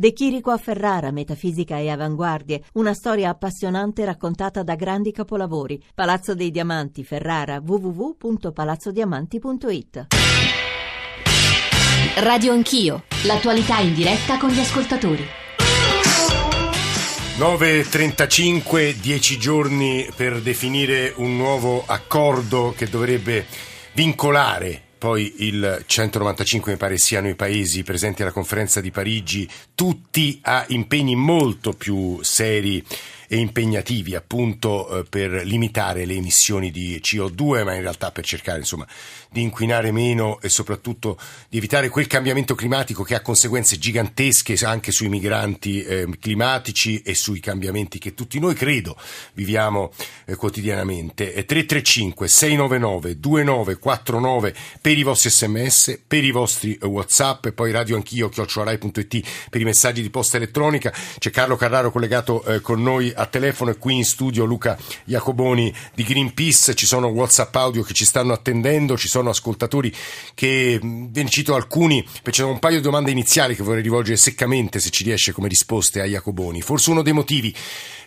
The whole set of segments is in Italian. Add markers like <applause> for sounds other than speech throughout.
De Chirico a Ferrara, metafisica e avanguardie, una storia appassionante raccontata da grandi capolavori. Palazzo dei Diamanti, Ferrara, www.palazzodiamanti.it. Radio Anch'io, l'attualità in diretta con gli ascoltatori. 9.35, 10 giorni per definire un nuovo accordo che dovrebbe vincolare poi il 195 mi pare siano i paesi presenti alla conferenza di Parigi, tutti a impegni molto più seri e impegnativi appunto eh, per limitare le emissioni di CO2, ma in realtà per cercare insomma di inquinare meno e soprattutto di evitare quel cambiamento climatico che ha conseguenze gigantesche anche sui migranti eh, climatici e sui cambiamenti che tutti noi credo viviamo eh, quotidianamente. 335 699 2949 per i vostri sms, per i vostri eh, whatsapp e poi radio anch'io chiocciorai.it per i messaggi di posta elettronica. C'è Carlo Carraro collegato eh, con noi a telefono e qui in studio Luca Jacoboni di Greenpeace, ci sono WhatsApp audio che ci stanno attendendo, ci sono ascoltatori che ve ne cito alcuni, perché c'è un paio di domande iniziali che vorrei rivolgere seccamente se ci riesce come risposte a Jacoboni. Forse uno dei motivi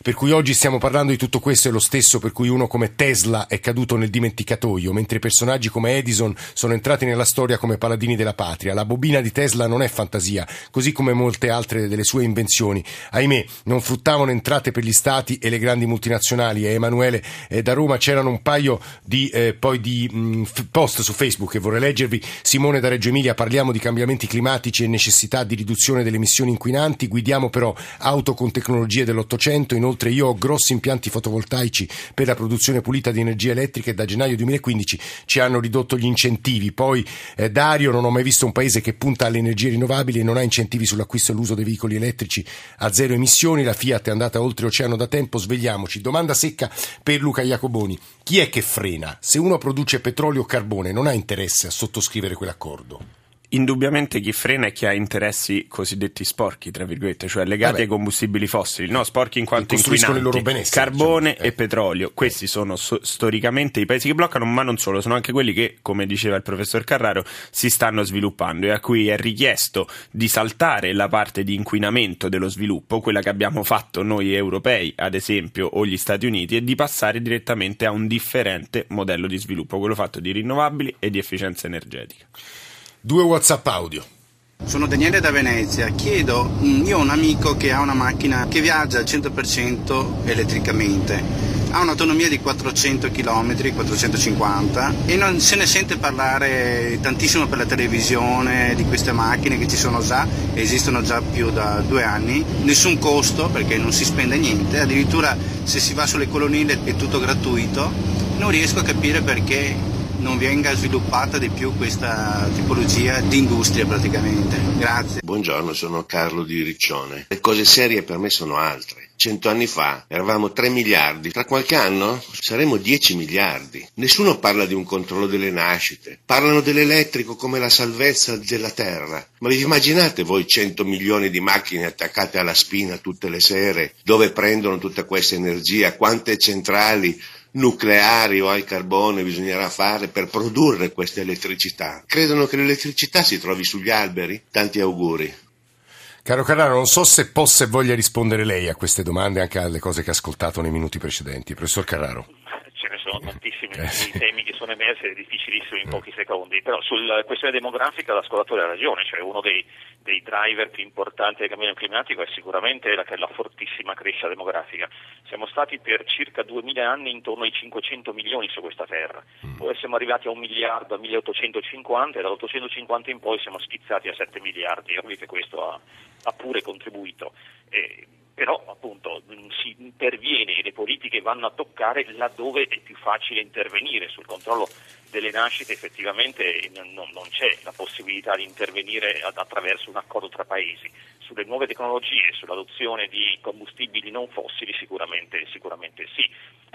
per cui oggi stiamo parlando di tutto questo è lo stesso per cui uno come Tesla è caduto nel dimenticatoio, mentre personaggi come Edison sono entrati nella storia come paladini della patria. La bobina di Tesla non è fantasia, così come molte altre delle sue invenzioni. Ahimè, non fruttavano entrate per gli stati e le grandi multinazionali. E Emanuele, eh, da Roma c'erano un paio di, eh, di mh, post su Facebook che vorrei leggervi. Simone da Reggio Emilia, parliamo di cambiamenti climatici e necessità di riduzione delle emissioni inquinanti, guidiamo però auto con tecnologie dell'Ottocento, Inoltre io ho grossi impianti fotovoltaici per la produzione pulita di energia elettrica e da gennaio 2015 ci hanno ridotto gli incentivi. Poi eh, Dario, non ho mai visto un paese che punta alle energie rinnovabili e non ha incentivi sull'acquisto e l'uso dei veicoli elettrici a zero emissioni. La Fiat è andata oltre oceano da tempo, svegliamoci. Domanda secca per Luca Iacoboni. Chi è che frena? Se uno produce petrolio o carbone non ha interesse a sottoscrivere quell'accordo? Indubbiamente chi frena è chi ha interessi cosiddetti sporchi, tra virgolette, cioè legati Vabbè. ai combustibili fossili, no, sporchi in quanto inquinanti, carbone diciamo. eh. e petrolio. Questi sono so- storicamente i paesi che bloccano, ma non solo, sono anche quelli che, come diceva il professor Carraro, si stanno sviluppando e a cui è richiesto di saltare la parte di inquinamento dello sviluppo, quella che abbiamo fatto noi europei, ad esempio, o gli Stati Uniti, e di passare direttamente a un differente modello di sviluppo, quello fatto di rinnovabili e di efficienza energetica. Due WhatsApp audio. Sono Daniele da Venezia, chiedo, mm, io ho un amico che ha una macchina che viaggia al 100% elettricamente, ha un'autonomia di 400 km, 450 e non se ne sente parlare tantissimo per la televisione di queste macchine che ci sono già, esistono già più da due anni, nessun costo perché non si spende niente, addirittura se si va sulle colonnine è tutto gratuito, non riesco a capire perché non venga sviluppata di più questa tipologia di industria praticamente. Grazie. Buongiorno, sono Carlo di Riccione. Le cose serie per me sono altre. Cento anni fa eravamo 3 miliardi, tra qualche anno saremo 10 miliardi. Nessuno parla di un controllo delle nascite, parlano dell'elettrico come la salvezza della terra. Ma vi immaginate voi 100 milioni di macchine attaccate alla spina tutte le sere? Dove prendono tutta questa energia? Quante centrali nucleari o al carbone bisognerà fare per produrre questa elettricità. Credono che l'elettricità si trovi sugli alberi? Tanti auguri. Caro Carraro, non so se possa e voglia rispondere lei a queste domande, anche alle cose che ha ascoltato nei minuti precedenti. Professor Carraro. Tantissimi eh, temi che sono emersi, è difficilissimo in pochi secondi, però sulla questione demografica l'ascoltatore ha ragione, cioè uno dei dei driver più importanti del cambiamento climatico è sicuramente la, la fortissima crescita demografica. Siamo stati per circa 2000 anni intorno ai 500 milioni su questa terra, mm. poi siamo arrivati a un miliardo, a 1850 e dall'850 in poi siamo schizzati a 7 miliardi, e che questo ha, ha pure contribuito. E, però appunto si interviene e le politiche vanno a toccare laddove è più facile intervenire sul controllo delle nascite effettivamente non, non c'è la possibilità di intervenire attraverso un accordo tra paesi. Sulle nuove tecnologie, sull'adozione di combustibili non fossili sicuramente, sicuramente sì.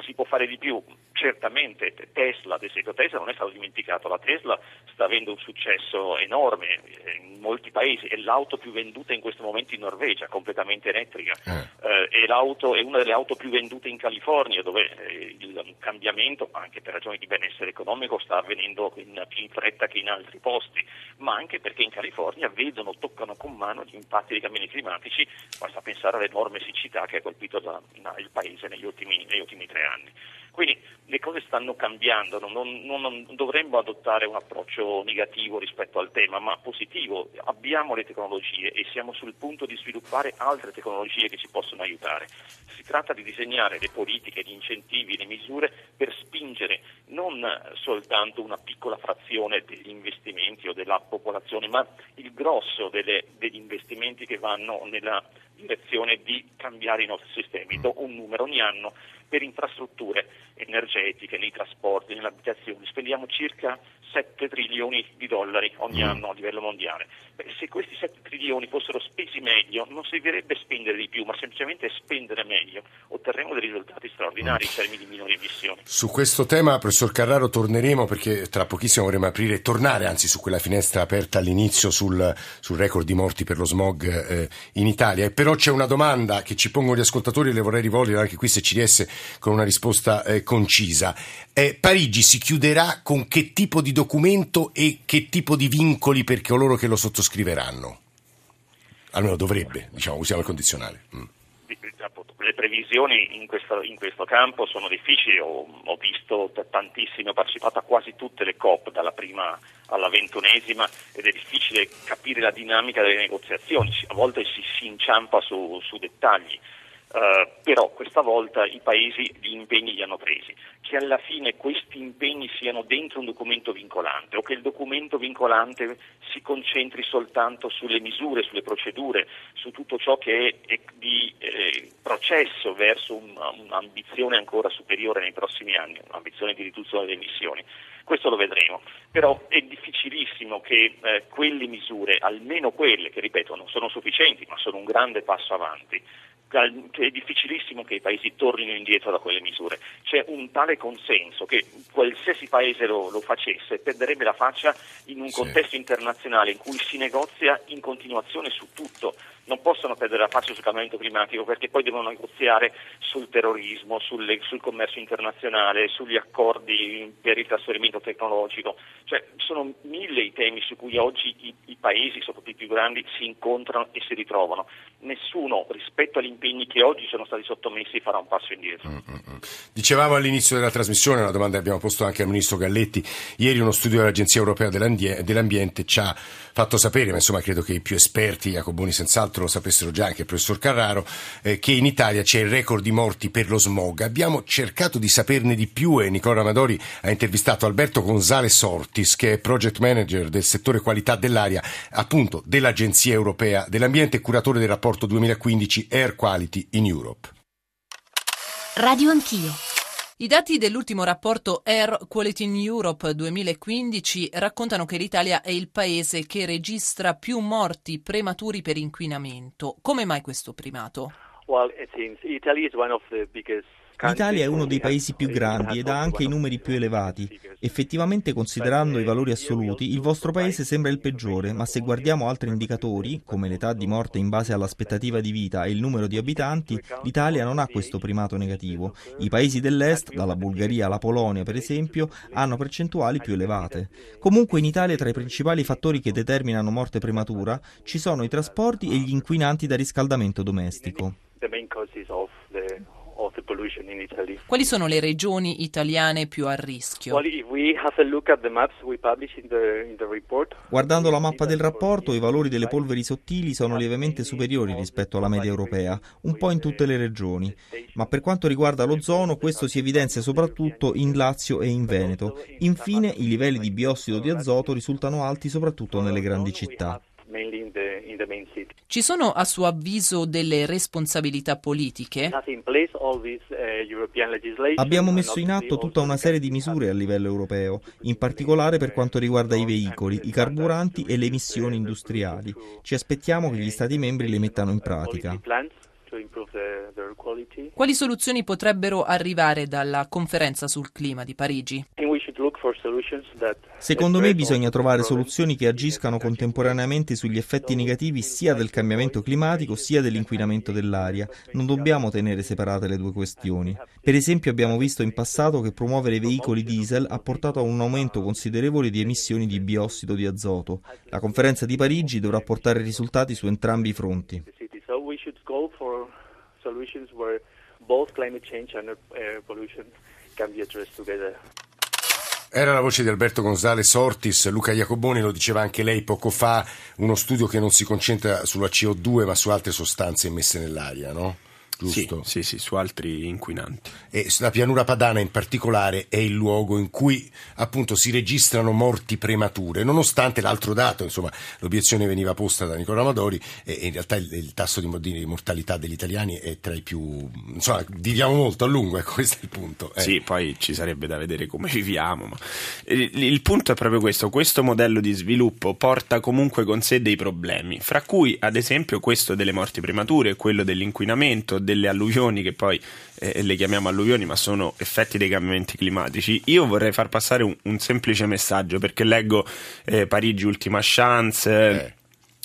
Si può fare di più? Certamente Tesla, ad esempio Tesla non è stato dimenticato, la Tesla sta avendo un successo enorme in molti paesi, è l'auto più venduta in questo momento in Norvegia, completamente elettrica, eh. Eh, è, è, una delle auto più vendute in California dove eh, il cambiamento, anche per ragioni di benessere economico, sta avvenendo in, più in fretta che in altri posti, ma anche perché in California vedono, toccano con mano gli impatti dei cambiamenti climatici, basta pensare all'enorme siccità che ha colpito la, il Paese negli ultimi, negli ultimi tre anni. Quindi le cose stanno cambiando, non, non, non, dovremmo adottare un approccio negativo rispetto al tema, ma positivo. Abbiamo le tecnologie e siamo sul punto di sviluppare altre tecnologie che ci possono aiutare. Si tratta di disegnare le politiche, gli incentivi, le misure per spingere non soltanto una piccola frazione degli investimenti o della popolazione, ma il grosso delle, degli investimenti che vanno nella direzione di cambiare i nostri sistemi. Do un numero ogni anno per infrastrutture energetiche, nei trasporti, nelle abitazioni. Spendiamo circa 7 trilioni di dollari ogni mm. anno a livello mondiale. Beh, se questi 7 trilioni fossero spesi meglio, non servirebbe spendere di più, ma semplicemente spendere meglio, otterremo dei risultati straordinari in termini di minori emissioni. Su questo tema, professor Carraro, torneremo perché tra pochissimo vorremmo aprire e tornare, anzi su quella finestra aperta all'inizio sul, sul record di morti per lo smog eh, in Italia. E però c'è una domanda che ci pongono gli ascoltatori e le vorrei rivolgere anche qui se ci riesce con una risposta eh, concisa. Eh, Parigi si chiuderà con che tipo di documento e che tipo di vincoli per coloro che lo sottoscriveranno? Almeno dovrebbe, diciamo, usiamo il condizionale. Mm. Le previsioni in questo, in questo, campo sono difficili, ho, ho visto tantissime, ho partecipato a quasi tutte le COP, dalla prima alla ventunesima, ed è difficile capire la dinamica delle negoziazioni, a volte si, si inciampa su, su dettagli. Uh, però questa volta i paesi gli impegni li hanno presi. Che alla fine questi impegni siano dentro un documento vincolante o che il documento vincolante si concentri soltanto sulle misure, sulle procedure, su tutto ciò che è, è di eh, processo verso un, un'ambizione ancora superiore nei prossimi anni, un'ambizione di riduzione delle emissioni. Questo lo vedremo, però è difficilissimo che eh, quelle misure, almeno quelle che ripeto non sono sufficienti ma sono un grande passo avanti, è difficilissimo che i paesi tornino indietro da quelle misure. C'è un tale consenso che qualsiasi paese lo, lo facesse perderebbe la faccia in un sì. contesto internazionale in cui si negozia in continuazione su tutto. Non possono perdere la faccia sul cambiamento climatico perché poi devono negoziare sul terrorismo, sulle, sul commercio internazionale, sugli accordi per il trasferimento tecnologico. Cioè, sono mille i temi su cui oggi i, i paesi, soprattutto i più grandi, si incontrano e si ritrovano. Nessuno rispetto agli impegni che oggi sono stati sottomessi farà un passo indietro. Mm-hmm. Dicevamo all'inizio della trasmissione, una domanda che abbiamo posto anche al Ministro Galletti, ieri uno studio dell'Agenzia Europea dell'Ambiente ci ha fatto sapere, ma insomma credo che i più esperti, Jacoboni senz'altro lo sapessero già anche il professor Carraro, eh, che in Italia c'è il record di morti per lo smog. Abbiamo cercato di saperne di più e Nicola Amadori ha intervistato Alberto Gonzales Ortis, che è project manager del settore qualità dell'aria, appunto dell'Agenzia Europea dell'Ambiente e curatore del rapporto 2015 Air Quality in Europe. Radio Anch'io. I dati dell'ultimo rapporto Air Quality in Europe 2015 raccontano che l'Italia è il paese che registra più morti prematuri per inquinamento. Come mai questo primato? Well, it seems Italy is one of the biggest L'Italia è uno dei paesi più grandi ed ha anche i numeri più elevati. Effettivamente, considerando i valori assoluti, il vostro paese sembra il peggiore, ma se guardiamo altri indicatori, come l'età di morte in base all'aspettativa di vita e il numero di abitanti, l'Italia non ha questo primato negativo. I paesi dell'Est, dalla Bulgaria alla Polonia per esempio, hanno percentuali più elevate. Comunque in Italia tra i principali fattori che determinano morte prematura ci sono i trasporti e gli inquinanti da riscaldamento domestico. Quali sono le regioni italiane più a rischio? Guardando la mappa del rapporto, i valori delle polveri sottili sono lievemente superiori rispetto alla media europea, un po' in tutte le regioni. Ma per quanto riguarda l'ozono, questo si evidenzia soprattutto in Lazio e in Veneto. Infine, i livelli di biossido di azoto risultano alti soprattutto nelle grandi città. Ci sono a suo avviso delle responsabilità politiche? Uh, Abbiamo messo in atto tutta una serie di misure a livello europeo, in particolare per quanto riguarda i veicoli, i carburanti e le emissioni industriali. Ci aspettiamo che gli Stati membri le mettano in pratica. Quali soluzioni potrebbero arrivare dalla conferenza sul clima di Parigi? Secondo me bisogna trovare soluzioni che agiscano contemporaneamente sugli effetti negativi sia del cambiamento climatico sia dell'inquinamento dell'aria. Non dobbiamo tenere separate le due questioni. Per esempio abbiamo visto in passato che promuovere veicoli diesel ha portato a un aumento considerevole di emissioni di biossido di azoto. La conferenza di Parigi dovrà portare risultati su entrambi i fronti. both climate change and air pollution can be addressed together. Era la voce di Alberto Gonzales Ortis, Luca Iacoboni lo diceva anche lei poco fa, uno studio che non si concentra sulla CO2 ma su altre sostanze immesse nell'aria, no? Giusto? Sì, sì, sì, su altri inquinanti. E la pianura padana in particolare è il luogo in cui appunto si registrano morti premature, nonostante l'altro dato, insomma, l'obiezione veniva posta da Nicola Amadori e in realtà il, il tasso di, di, mortalità degli italiani è tra i più, insomma, viviamo molto a lungo, ecco, <laughs> questo è il punto. Eh. Sì, poi ci sarebbe da vedere come <laughs> viviamo, ma il, il punto è proprio questo, questo modello di sviluppo porta comunque con sé dei problemi, fra cui ad esempio questo delle morti premature, quello dell'inquinamento, delle alluvioni che poi eh, le chiamiamo alluvioni ma sono effetti dei cambiamenti climatici, io vorrei far passare un, un semplice messaggio perché leggo eh, Parigi ultima chance. Eh.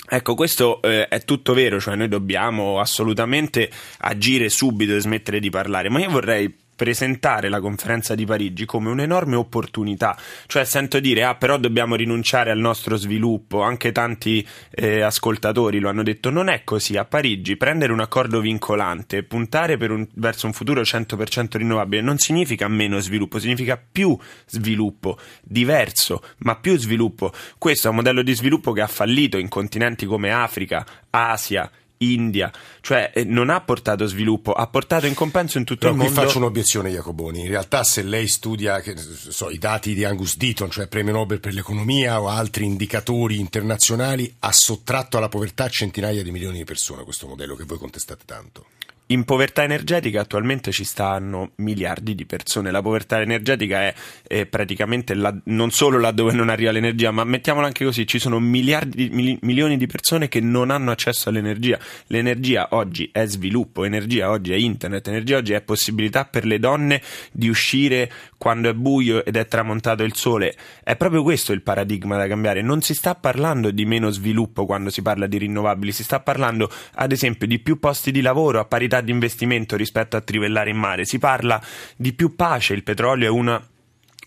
Ecco, questo eh, è tutto vero, cioè noi dobbiamo assolutamente agire subito e smettere di parlare, ma io vorrei presentare la conferenza di Parigi come un'enorme opportunità, cioè sento dire ah però dobbiamo rinunciare al nostro sviluppo, anche tanti eh, ascoltatori lo hanno detto, non è così, a Parigi prendere un accordo vincolante, puntare un, verso un futuro 100% rinnovabile non significa meno sviluppo, significa più sviluppo, diverso, ma più sviluppo. Questo è un modello di sviluppo che ha fallito in continenti come Africa, Asia, India, cioè eh, non ha portato sviluppo, ha portato in compenso in tutto Però il mondo. qui faccio un'obiezione, Jacoboni. In realtà, se lei studia so, i dati di Angus Deaton, cioè premio Nobel per l'economia o altri indicatori internazionali, ha sottratto alla povertà centinaia di milioni di persone questo modello che voi contestate tanto. In povertà energetica attualmente ci stanno miliardi di persone. La povertà energetica è, è praticamente la, non solo laddove non arriva l'energia, ma mettiamola anche così: ci sono miliardi, mil, milioni di persone che non hanno accesso all'energia. L'energia oggi è sviluppo, energia oggi è internet, energia oggi è possibilità per le donne di uscire quando è buio ed è tramontato il sole. È proprio questo il paradigma da cambiare. Non si sta parlando di meno sviluppo quando si parla di rinnovabili, si sta parlando, ad esempio, di più posti di lavoro a parità di investimento rispetto a trivellare in mare, si parla di più pace, il petrolio è una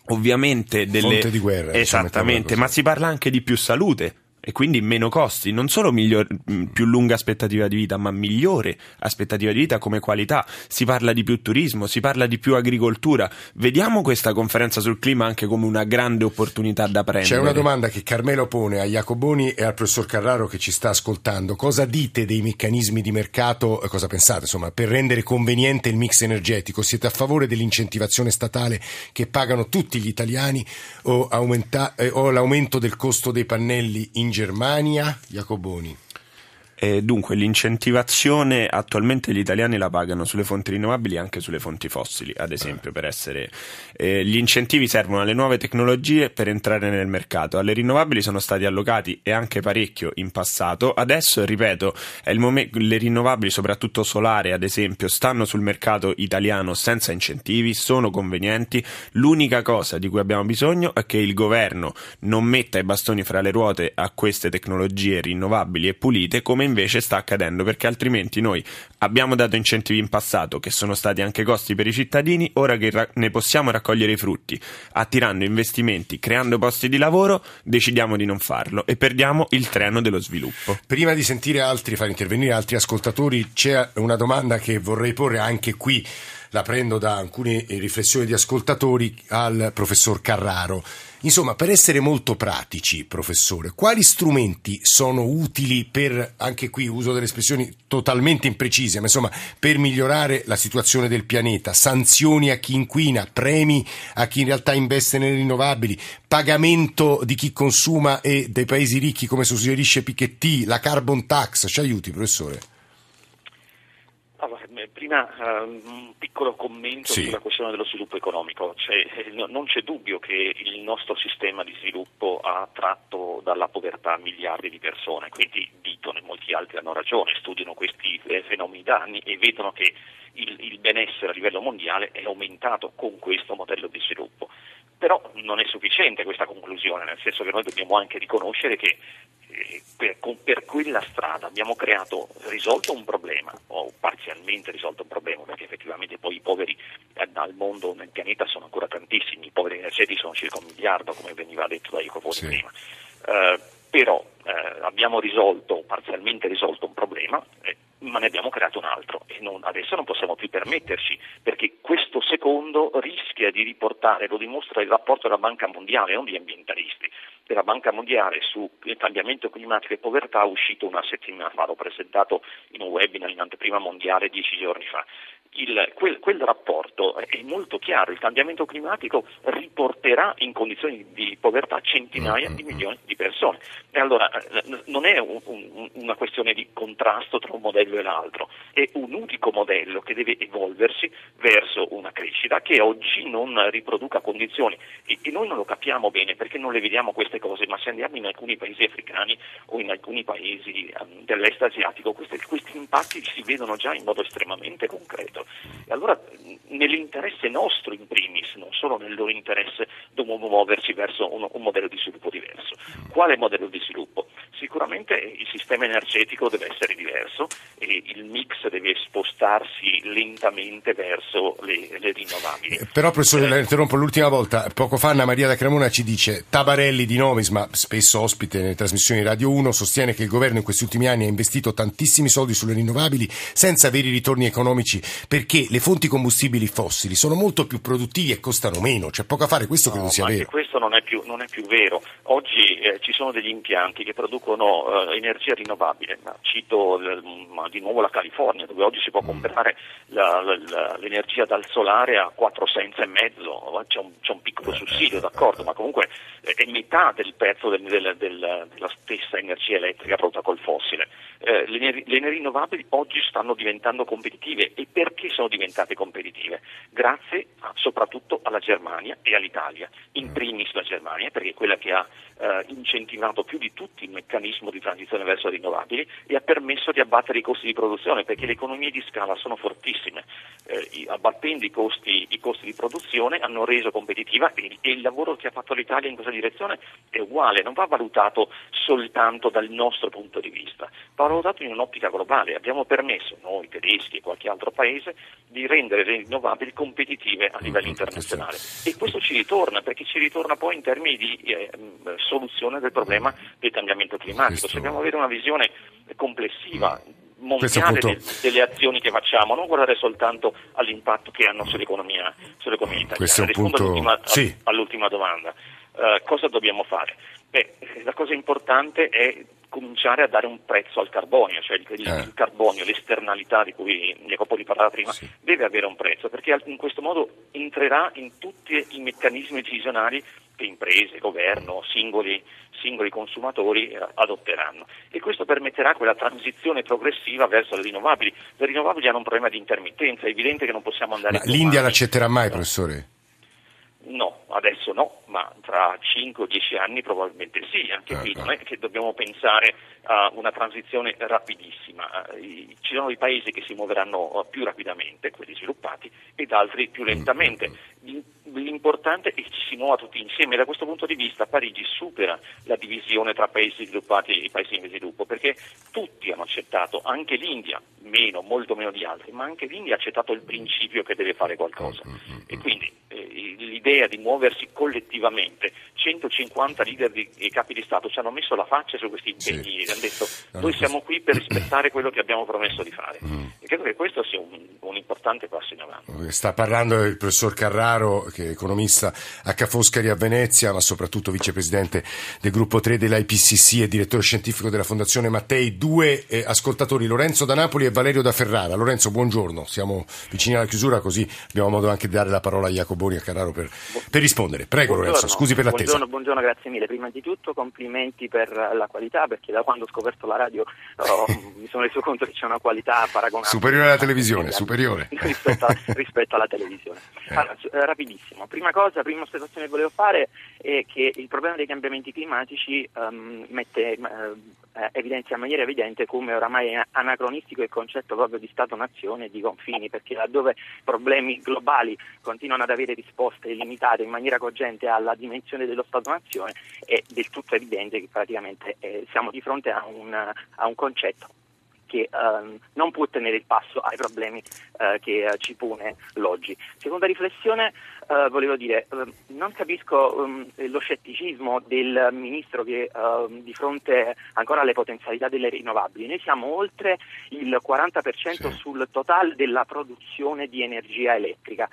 ovviamente delle fonte di guerra, esattamente, ma si parla anche di più salute e quindi meno costi, non solo miglior, più lunga aspettativa di vita, ma migliore aspettativa di vita come qualità. Si parla di più turismo, si parla di più agricoltura. Vediamo questa conferenza sul clima anche come una grande opportunità da prendere. C'è una domanda che Carmelo pone a Jacoboni e al professor Carraro che ci sta ascoltando. Cosa dite dei meccanismi di mercato, eh, cosa pensate insomma, per rendere conveniente il mix energetico? Siete a favore dell'incentivazione statale che pagano tutti gli italiani o, aumenta- eh, o l'aumento del costo dei pannelli in Germania, Jacoboni. Eh, dunque, l'incentivazione attualmente gli italiani la pagano sulle fonti rinnovabili e anche sulle fonti fossili, ad esempio, per essere. Eh, gli incentivi servono alle nuove tecnologie per entrare nel mercato. Alle rinnovabili sono stati allocati e anche parecchio in passato. Adesso, ripeto, mom- le rinnovabili, soprattutto solare, ad esempio, stanno sul mercato italiano senza incentivi, sono convenienti. L'unica cosa di cui abbiamo bisogno è che il governo non metta i bastoni fra le ruote a queste tecnologie rinnovabili e pulite come invece sta accadendo, perché altrimenti noi abbiamo dato incentivi in passato che sono stati anche costi per i cittadini, ora che ra- ne possiamo raccogliere i frutti, attirando investimenti, creando posti di lavoro, decidiamo di non farlo e perdiamo il treno dello sviluppo. Prima di sentire altri, far intervenire altri ascoltatori, c'è una domanda che vorrei porre anche qui la prendo da alcune riflessioni di ascoltatori al professor Carraro. Insomma, per essere molto pratici, professore, quali strumenti sono utili per, anche qui uso delle espressioni totalmente imprecise, ma insomma, per migliorare la situazione del pianeta? Sanzioni a chi inquina, premi a chi in realtà investe nelle rinnovabili, pagamento di chi consuma e dei paesi ricchi come suggerisce Piketty, la carbon tax, ci aiuti, professore? Prima uh, un piccolo commento sì. sulla questione dello sviluppo economico. Cioè, no, non c'è dubbio che il nostro sistema di sviluppo ha tratto dalla povertà miliardi di persone, quindi Dito e molti altri hanno ragione, studiano questi eh, fenomeni da anni e vedono che il, il benessere a livello mondiale è aumentato con questo modello di sviluppo Però non è sufficiente questa conclusione, nel senso che noi dobbiamo anche riconoscere che eh, per, per, quella strada abbiamo creato, risolto un problema, o parzialmente risolto un problema, perché effettivamente poi i poveri eh, al mondo, nel pianeta sono ancora tantissimi, i poveri energetici sono circa un miliardo, come veniva detto da Ecofoni sì. prima. Eh, però eh, abbiamo risolto, parzialmente risolto un problema, ma ne abbiamo creato un altro e non, adesso non possiamo più permetterci, perché questo secondo rischia di riportare, lo dimostra il rapporto della Banca Mondiale, non di ambientalisti, della Banca Mondiale sul cambiamento climatico e povertà uscito una settimana fa, l'ho presentato in un webinar in anteprima mondiale dieci giorni fa il, quel, quel, rapporto è molto chiaro, il cambiamento climatico riporterà in condizioni di povertà centinaia di milioni di persone. E allora eh, non è un, un, una questione di contrasto tra un modello e l'altro, è un unico modello che deve evolversi verso una crescita che oggi non riproduca condizioni e, e noi non lo capiamo bene perché non le vediamo queste cose, ma se andiamo in alcuni paesi africani o in alcuni paesi um, dell'est asiatico questi, questi impatti si vedono già in modo estremamente concreto. E allora nell'interesse nostro in primis, non solo nel loro interesse, dobbiamo muoverci verso un, un modello di sviluppo diverso. Quale modello di sviluppo? Sicuramente il sistema energetico deve essere diverso e il mix deve spostarsi lentamente verso le, le rinnovabili. Eh, però professore, eh, la interrompo l'ultima volta, poco fa Anna Maria da Cremona ci dice Tabarelli di Novis, ma spesso ospite nelle trasmissioni Radio 1, sostiene che il governo in questi ultimi anni ha investito tantissimi soldi sulle rinnovabili senza veri ritorni economici perché le fonti combustibili fossili sono molto più produttivi e costano meno, c'è poco a fare, questo credo no, sia vero. questo non è più, non è più vero. Oggi eh, ci sono degli impianti che producono eh, energia rinnovabile, cito l- di nuovo la California dove oggi si può mm. comprare la, la, l'energia dal solare a 4 cents e mezzo, c'è un, c'è un piccolo eh, sussidio, d'accordo, ma comunque è metà del prezzo del, del, del, della stessa energia elettrica prodotta col fossile. Eh, le, le rinnovabili oggi stanno diventando competitive e perché sono diventate competitive? Grazie a, soprattutto alla Germania e all'Italia, in primis la Germania perché è quella che ha eh, incentivato più di tutti il meccanismo di transizione verso le rinnovabili e ha permesso di abbattere i costi di produzione perché le economie di scala sono fortissime, eh, abbattendo i costi, i costi, di produzione hanno reso competitiva e, e il lavoro che ha fatto l'Italia in questa direzione è uguale, non va valutato soltanto dal nostro punto di vista, va valutato in un'ottica globale. Abbiamo permesso, noi tedeschi e qualche altro paese, di rendere le rinnovabili competitive a livello mm, internazionale. E questo ci ritorna, perché ci ritorna poi in termini di eh, soluzione del problema del cambiamento climatico. Se dobbiamo avere una visione complessiva mondiale punto... delle azioni che facciamo, non guardare soltanto all'impatto che hanno sull'economia, sull'economia italiana. Rispondo punto... all'ultima, sì. all'ultima domanda. Uh, cosa dobbiamo fare? Beh, la cosa importante è cominciare a dare un prezzo al carbonio, cioè il, eh. il carbonio, l'esternalità di cui Jacopo li parlava prima, sì. deve avere un prezzo, perché in questo modo entrerà in tutti i meccanismi decisionali imprese, governo, singoli, singoli consumatori eh, adotteranno. E questo permetterà quella transizione progressiva verso le rinnovabili. Le rinnovabili hanno un problema di intermittenza, è evidente che non possiamo andare... Ma l'India l'accetterà mai, professore? No, adesso no, ma tra 5 o 10 anni probabilmente sì, anche qui non è che dobbiamo pensare a una transizione rapidissima, eh, ci sono dei paesi che si muoveranno più rapidamente, quelli sviluppati, ed altri più lentamente. Mm-hmm. L'importante è che ci si muova tutti insieme. E da questo punto di vista Parigi supera la divisione tra paesi sviluppati e paesi in sviluppo perché tutti hanno accettato, anche l'India, meno, molto meno di altri, ma anche l'India ha accettato il principio che deve fare qualcosa. E quindi eh, l'idea di muoversi collettivamente, 150 leader di, e capi di Stato ci hanno messo la faccia su questi impegni sì. e hanno detto noi siamo qui per rispettare quello che abbiamo promesso di fare mm. e credo che questo sia un, un, importante passo in avanti. Sta parlando il professor Carraro che è economista a Ca' Foscari a Venezia ma soprattutto vicepresidente del gruppo 3 dell'IPCC e direttore scientifico della Fondazione Mattei, due eh, ascoltatori Lorenzo da Napoli e Valerio da Ferrara. Lorenzo buongiorno, siamo vicini alla chiusura così abbiamo modo anche di dare la parola a Jacoboni e a Carraro per, per rispondere. Prego buongiorno, Lorenzo, scusi per l'attesa. Buongiorno, buongiorno, grazie mille. Prima di tutto complimenti per la qualità perché da quando ho scoperto la radio oh, <laughs> mi sono reso conto che c'è una qualità paragonabile. Superiore alla televisione, superiore. <laughs> rispetto, a, <laughs> rispetto, alla televisione. Eh. Allora, eh, rapidissimo. Prima cosa, prima osservazione che volevo fare è che il problema dei cambiamenti climatici um, mette, uh, eh, evidenzia in maniera evidente come oramai è anacronistico il concetto proprio di Stato-nazione e di confini, perché laddove problemi globali continuano ad avere risposte limitate in maniera cogente alla dimensione dello Stato-nazione, è del tutto evidente che praticamente eh, siamo di fronte a un, a un concetto che ehm, non può tenere il passo ai problemi eh, che eh, ci pone l'oggi. Seconda riflessione, eh, volevo dire, ehm, non capisco um, lo scetticismo del ministro che ehm, di fronte ancora alle potenzialità delle rinnovabili, noi siamo oltre il 40% sì. sul totale della produzione di energia elettrica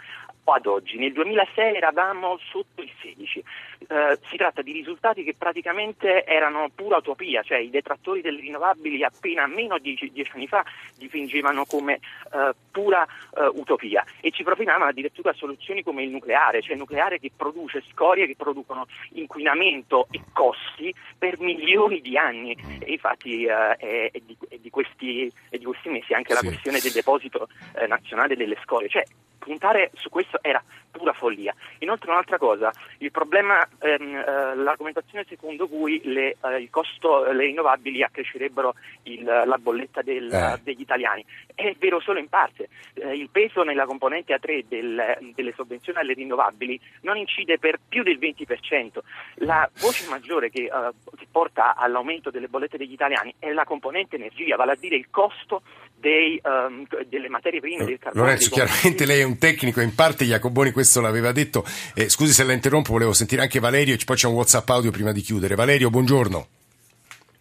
ad oggi. Nel 2006 eravamo sotto il 16. Eh, si tratta di risultati che praticamente erano pura utopia, cioè i detrattori delle rinnovabili appena meno di dieci anni fa dipingevano come eh, pura eh, utopia e ci propinavano addirittura soluzioni come il nucleare, cioè il nucleare che produce scorie che producono inquinamento e costi per milioni di anni e infatti eh, è, è, di, è, di questi, è, di, questi, mesi anche sì. la questione del deposito eh, nazionale delle scorie, cioè puntare su questo era pura follia. Inoltre un'altra cosa, il problema, ehm, eh, l'argomentazione secondo cui le, eh, il costo, le rinnovabili accrescerebbero il, la bolletta del, eh. degli italiani, è vero solo in parte. Eh, il peso nella componente A3 del, delle sovvenzioni alle rinnovabili non incide per più del 20%. La voce maggiore che, eh, che porta all'aumento delle bollette degli italiani è la componente energia, vale a dire il costo dei, um, delle materie prime del carbone. Lorenzo, chiaramente lei è un tecnico, in parte Jacoboni questo l'aveva detto. Eh, scusi se la interrompo, volevo sentire anche Valerio e poi c'è un WhatsApp audio prima di chiudere. Valerio, buongiorno.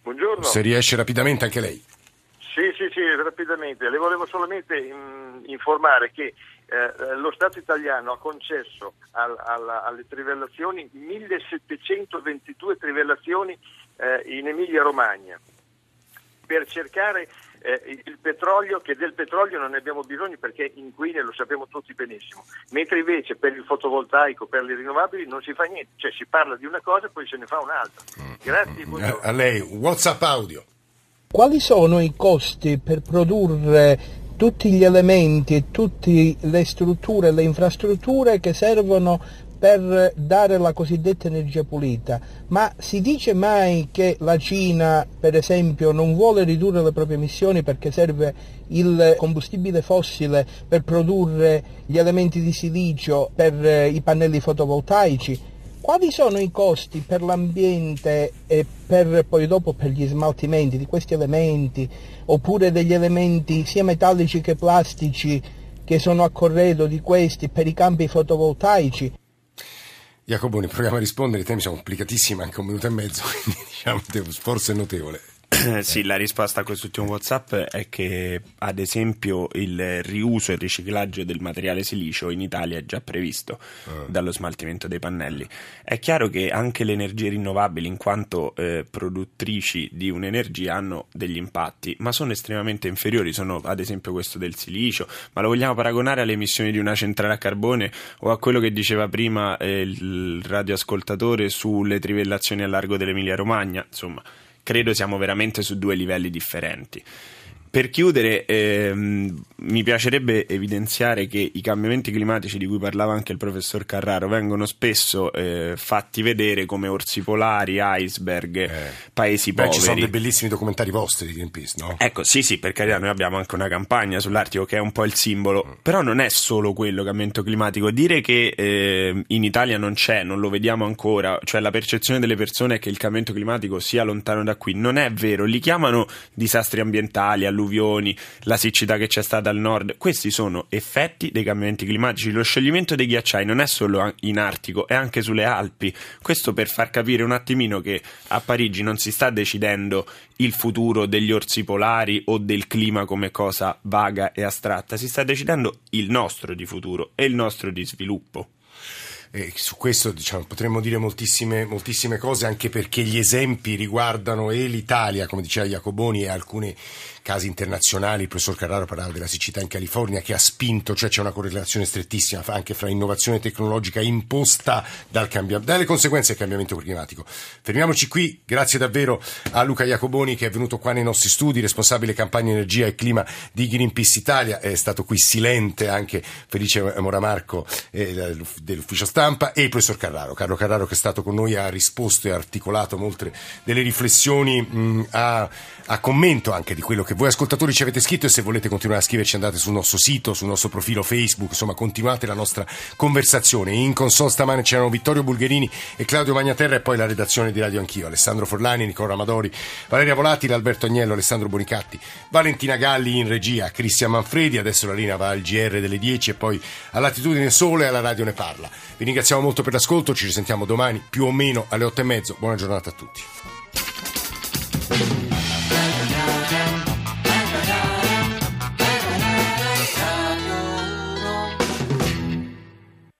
Buongiorno. Se riesce rapidamente anche lei. Sì, sì, sì, rapidamente. Le volevo solamente in, informare che eh, lo Stato italiano ha concesso al, al, alle trivellazioni 1722 trivellazioni eh, in Emilia Romagna per cercare eh, il petrolio, che del petrolio non ne abbiamo bisogno perché inquina lo sappiamo tutti benissimo, mentre invece per il fotovoltaico, per le rinnovabili non si fa niente, cioè si parla di una cosa e poi se ne fa un'altra. Grazie. Buongiorno. A lei, WhatsApp audio. Quali sono i costi per produrre tutti gli elementi e tutte le strutture, le infrastrutture che servono per dare la cosiddetta energia pulita, ma si dice mai che la Cina, per esempio, non vuole ridurre le proprie emissioni perché serve il combustibile fossile per produrre gli elementi di silicio per eh, i pannelli fotovoltaici? Quali sono i costi per l'ambiente e per, poi dopo per gli smaltimenti di questi elementi, oppure degli elementi sia metallici che plastici che sono a corredo di questi per i campi fotovoltaici? Jacoboni, proviamo a rispondere, i temi sono complicatissimi, anche un minuto e mezzo, <laughs> quindi diciamo, è notevole. Sì, la risposta a quest'ultimo WhatsApp è che, ad esempio, il riuso e il riciclaggio del materiale silicio in Italia è già previsto uh. dallo smaltimento dei pannelli. È chiaro che anche le energie rinnovabili, in quanto eh, produttrici di un'energia, hanno degli impatti, ma sono estremamente inferiori. Sono, ad esempio, questo del silicio. Ma lo vogliamo paragonare alle emissioni di una centrale a carbone o a quello che diceva prima eh, il radioascoltatore sulle trivellazioni a largo dell'Emilia Romagna? Insomma credo siamo veramente su due livelli differenti. Per chiudere, ehm, mi piacerebbe evidenziare che i cambiamenti climatici di cui parlava anche il professor Carraro vengono spesso eh, fatti vedere come orsi polari, iceberg, eh. paesi Beh, poveri. Ci sono dei bellissimi documentari vostri di Greenpeace, no? Ecco, sì, sì, per carità, noi abbiamo anche una campagna sull'Artico che è un po' il simbolo, mm. però non è solo quello cambiamento climatico. Dire che eh, in Italia non c'è, non lo vediamo ancora, cioè la percezione delle persone è che il cambiamento climatico sia lontano da qui, non è vero. Li chiamano disastri ambientali, alluvioni alluvioni, la siccità che c'è stata al nord, questi sono effetti dei cambiamenti climatici. Lo scioglimento dei ghiacciai non è solo in Artico, è anche sulle Alpi. Questo per far capire un attimino che a Parigi non si sta decidendo il futuro degli orsi polari o del clima come cosa vaga e astratta, si sta decidendo il nostro di futuro e il nostro di sviluppo. E su questo diciamo, potremmo dire moltissime, moltissime, cose anche perché gli esempi riguardano e l'Italia, come diceva Jacoboni, e alcuni casi internazionali. Il professor Carraro parlava della siccità in California che ha spinto, cioè c'è una correlazione strettissima anche fra innovazione tecnologica imposta dal cambia- dalle conseguenze del cambiamento climatico. Fermiamoci qui, grazie davvero a Luca Jacoboni che è venuto qua nei nostri studi, responsabile campagna energia e clima di Greenpeace Italia, è stato qui silente anche Felice Moramarco eh, dell'ufficio stampa stampa e il professor Carraro. Carlo Carraro che è stato con noi ha risposto e articolato molte delle riflessioni mh, a, a, commento anche di quello che voi ascoltatori ci avete scritto e se volete continuare a scriverci andate sul nostro sito, sul nostro profilo Facebook, insomma continuate la nostra conversazione. In console stamane c'erano Vittorio Bulgherini e Claudio Magnaterra e poi la redazione di Radio Anch'io, Alessandro Forlani, Nicola Amadori, Valeria Volatile, Alberto Agnello, Alessandro Bonicatti, Valentina Galli in regia, Cristian Manfredi, adesso la linea va al GR delle 10 e poi all'attitudine sole e alla radio ne parla. Vi ringraziamo molto per l'ascolto, ci risentiamo domani più o meno alle 8 e mezzo. Buona giornata a tutti.